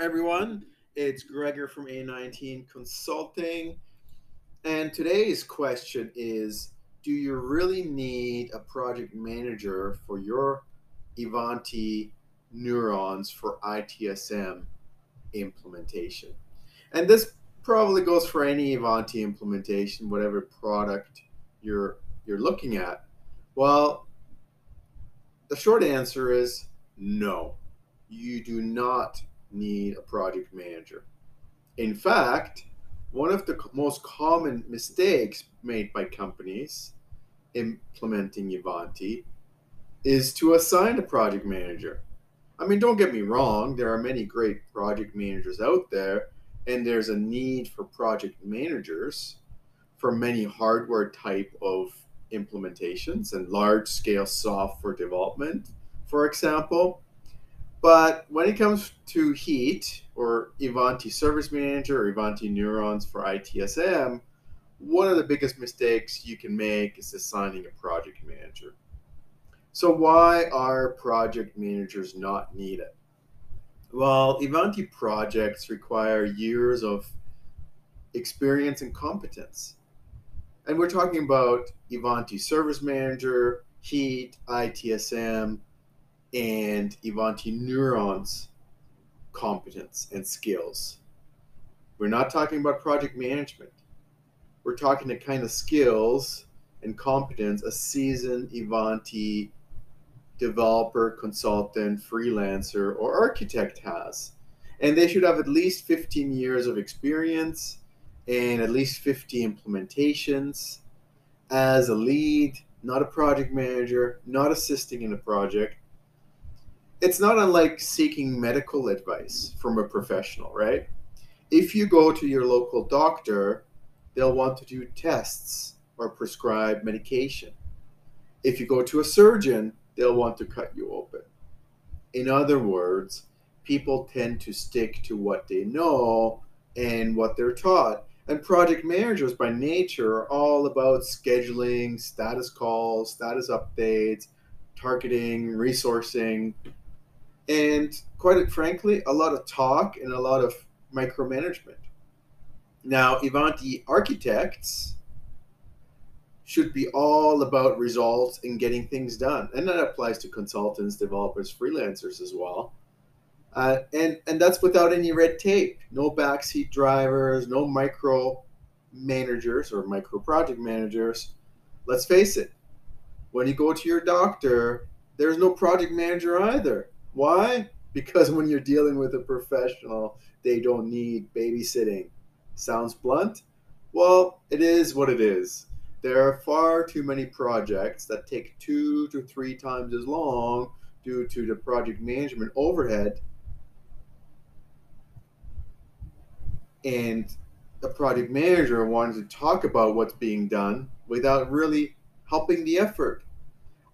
everyone. It's Gregor from A19 Consulting. And today's question is Do you really need a project manager for your Ivanti neurons for ITSM implementation? And this probably goes for any Ivanti implementation, whatever product you're you're looking at. Well, the short answer is no. You do not need a project manager. In fact, one of the most common mistakes made by companies implementing Ivanti is to assign a project manager. I mean, don't get me wrong, there are many great project managers out there, and there's a need for project managers for many hardware type of implementations and large scale software development, for example. But when it comes to Heat or Ivanti Service Manager or Ivanti Neurons for ITSM, one of the biggest mistakes you can make is assigning a project manager. So, why are project managers not needed? Well, Ivanti projects require years of experience and competence. And we're talking about Ivanti Service Manager, Heat, ITSM, and Ivanti Neurons competence and skills. We're not talking about project management. We're talking the kind of skills and competence a seasoned Ivanti developer, consultant, freelancer, or architect has. And they should have at least 15 years of experience and at least 50 implementations as a lead, not a project manager, not assisting in a project, it's not unlike seeking medical advice from a professional, right? If you go to your local doctor, they'll want to do tests or prescribe medication. If you go to a surgeon, they'll want to cut you open. In other words, people tend to stick to what they know and what they're taught. And project managers, by nature, are all about scheduling, status calls, status updates, targeting, resourcing, and quite frankly, a lot of talk and a lot of micromanagement. Now, Ivanti architects should be all about results and getting things done, and that applies to consultants, developers, freelancers as well. Uh, and and that's without any red tape, no backseat drivers, no micro managers or micro project managers. Let's face it, when you go to your doctor, there's no project manager either why? Because when you're dealing with a professional, they don't need babysitting. Sounds blunt? Well, it is what it is. There are far too many projects that take two to three times as long due to the project management overhead. And the project manager wanted to talk about what's being done without really helping the effort.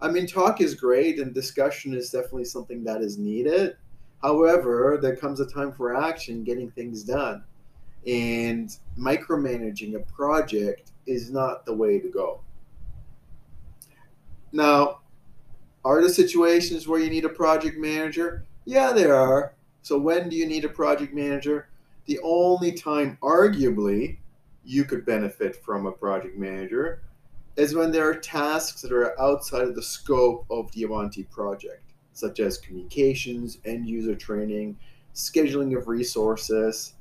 I mean, talk is great and discussion is definitely something that is needed. However, there comes a time for action, getting things done. And micromanaging a project is not the way to go. Now, are there situations where you need a project manager? Yeah, there are. So, when do you need a project manager? The only time, arguably, you could benefit from a project manager is when there are tasks that are outside of the scope of the Ivanti project, such as communications, end user training, scheduling of resources,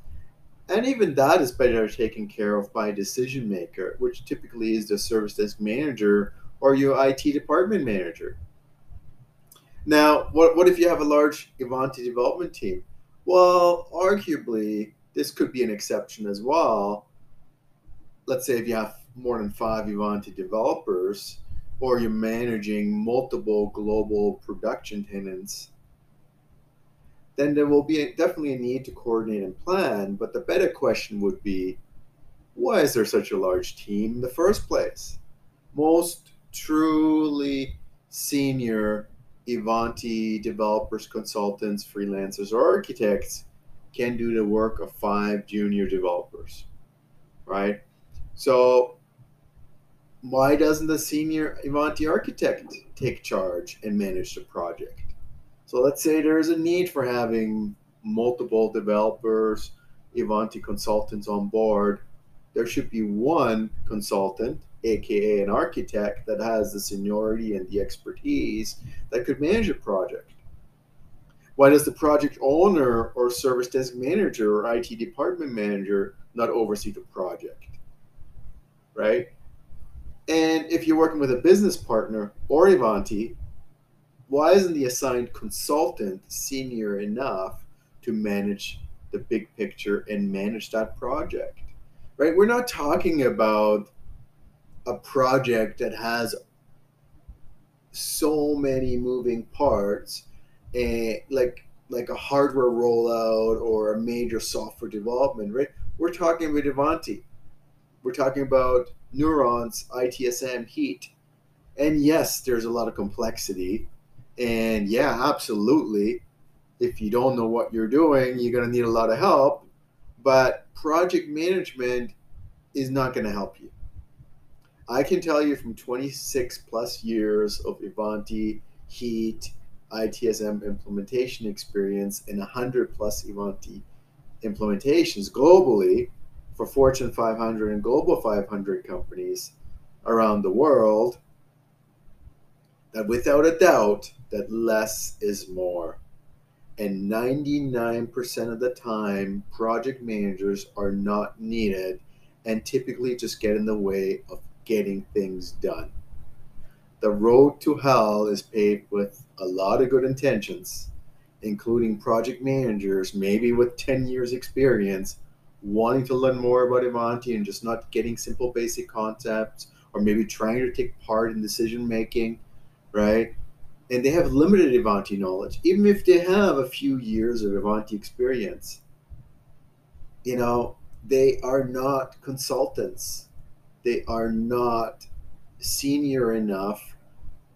and even that is better taken care of by a decision maker, which typically is the service desk manager or your IT department manager. Now, what, what if you have a large Ivanti development team? Well, arguably, this could be an exception as well. Let's say if you have more than five Ivanti developers, or you're managing multiple global production tenants, then there will be a, definitely a need to coordinate and plan. But the better question would be why is there such a large team in the first place? Most truly senior Ivanti developers, consultants, freelancers, or architects can do the work of five junior developers, right? So why doesn't the senior Ivanti architect take charge and manage the project? So let's say there's a need for having multiple developers, Ivanti consultants on board, there should be one consultant, aka an architect, that has the seniority and the expertise that could manage a project. Why does the project owner or service desk manager or IT department manager not oversee the project? Right? And if you're working with a business partner or Ivanti, why isn't the assigned consultant senior enough to manage the big picture and manage that project? Right? We're not talking about a project that has so many moving parts and like like a hardware rollout or a major software development, right? We're talking about Ivanti. We're talking about neurons, ITSM, heat. And yes, there's a lot of complexity. And yeah, absolutely. If you don't know what you're doing, you're going to need a lot of help. But project management is not going to help you. I can tell you from 26 plus years of Ivanti, Heat, ITSM implementation experience, and 100 plus Ivanti implementations globally for Fortune 500 and Global 500 companies around the world that without a doubt that less is more. And 99% of the time project managers are not needed and typically just get in the way of getting things done. The road to hell is paved with a lot of good intentions including project managers maybe with 10 years experience wanting to learn more about Ivanti and just not getting simple basic concepts or maybe trying to take part in decision making, right? And they have limited Ivanti knowledge, even if they have a few years of Ivanti experience. You know, they are not consultants. They are not senior enough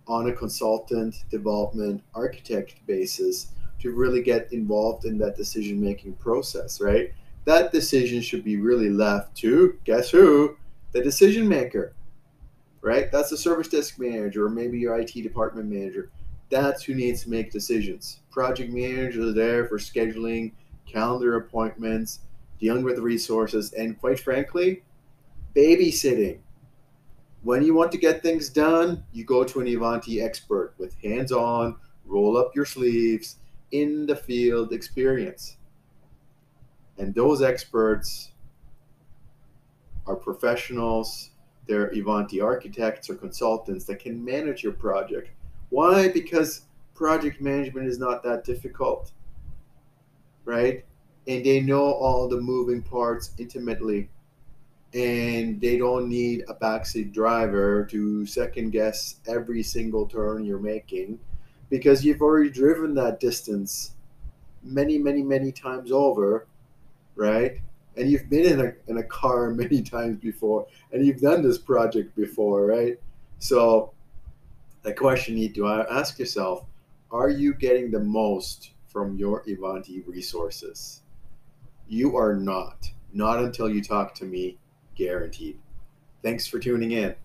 on a consultant development architect basis to really get involved in that decision making process, right? That decision should be really left to guess who? The decision maker, right? That's the service desk manager or maybe your IT department manager. That's who needs to make decisions. Project managers are there for scheduling, calendar appointments, dealing with resources, and quite frankly, babysitting. When you want to get things done, you go to an Ivanti expert with hands on, roll up your sleeves, in the field experience. And those experts are professionals, they're Ivanti architects or consultants that can manage your project. Why? Because project management is not that difficult, right? And they know all the moving parts intimately. And they don't need a backseat driver to second guess every single turn you're making because you've already driven that distance many, many, many times over right? And you've been in a, in a car many times before, and you've done this project before, right? So the question you need to ask yourself, are you getting the most from your Ivanti resources? You are not. Not until you talk to me, guaranteed. Thanks for tuning in.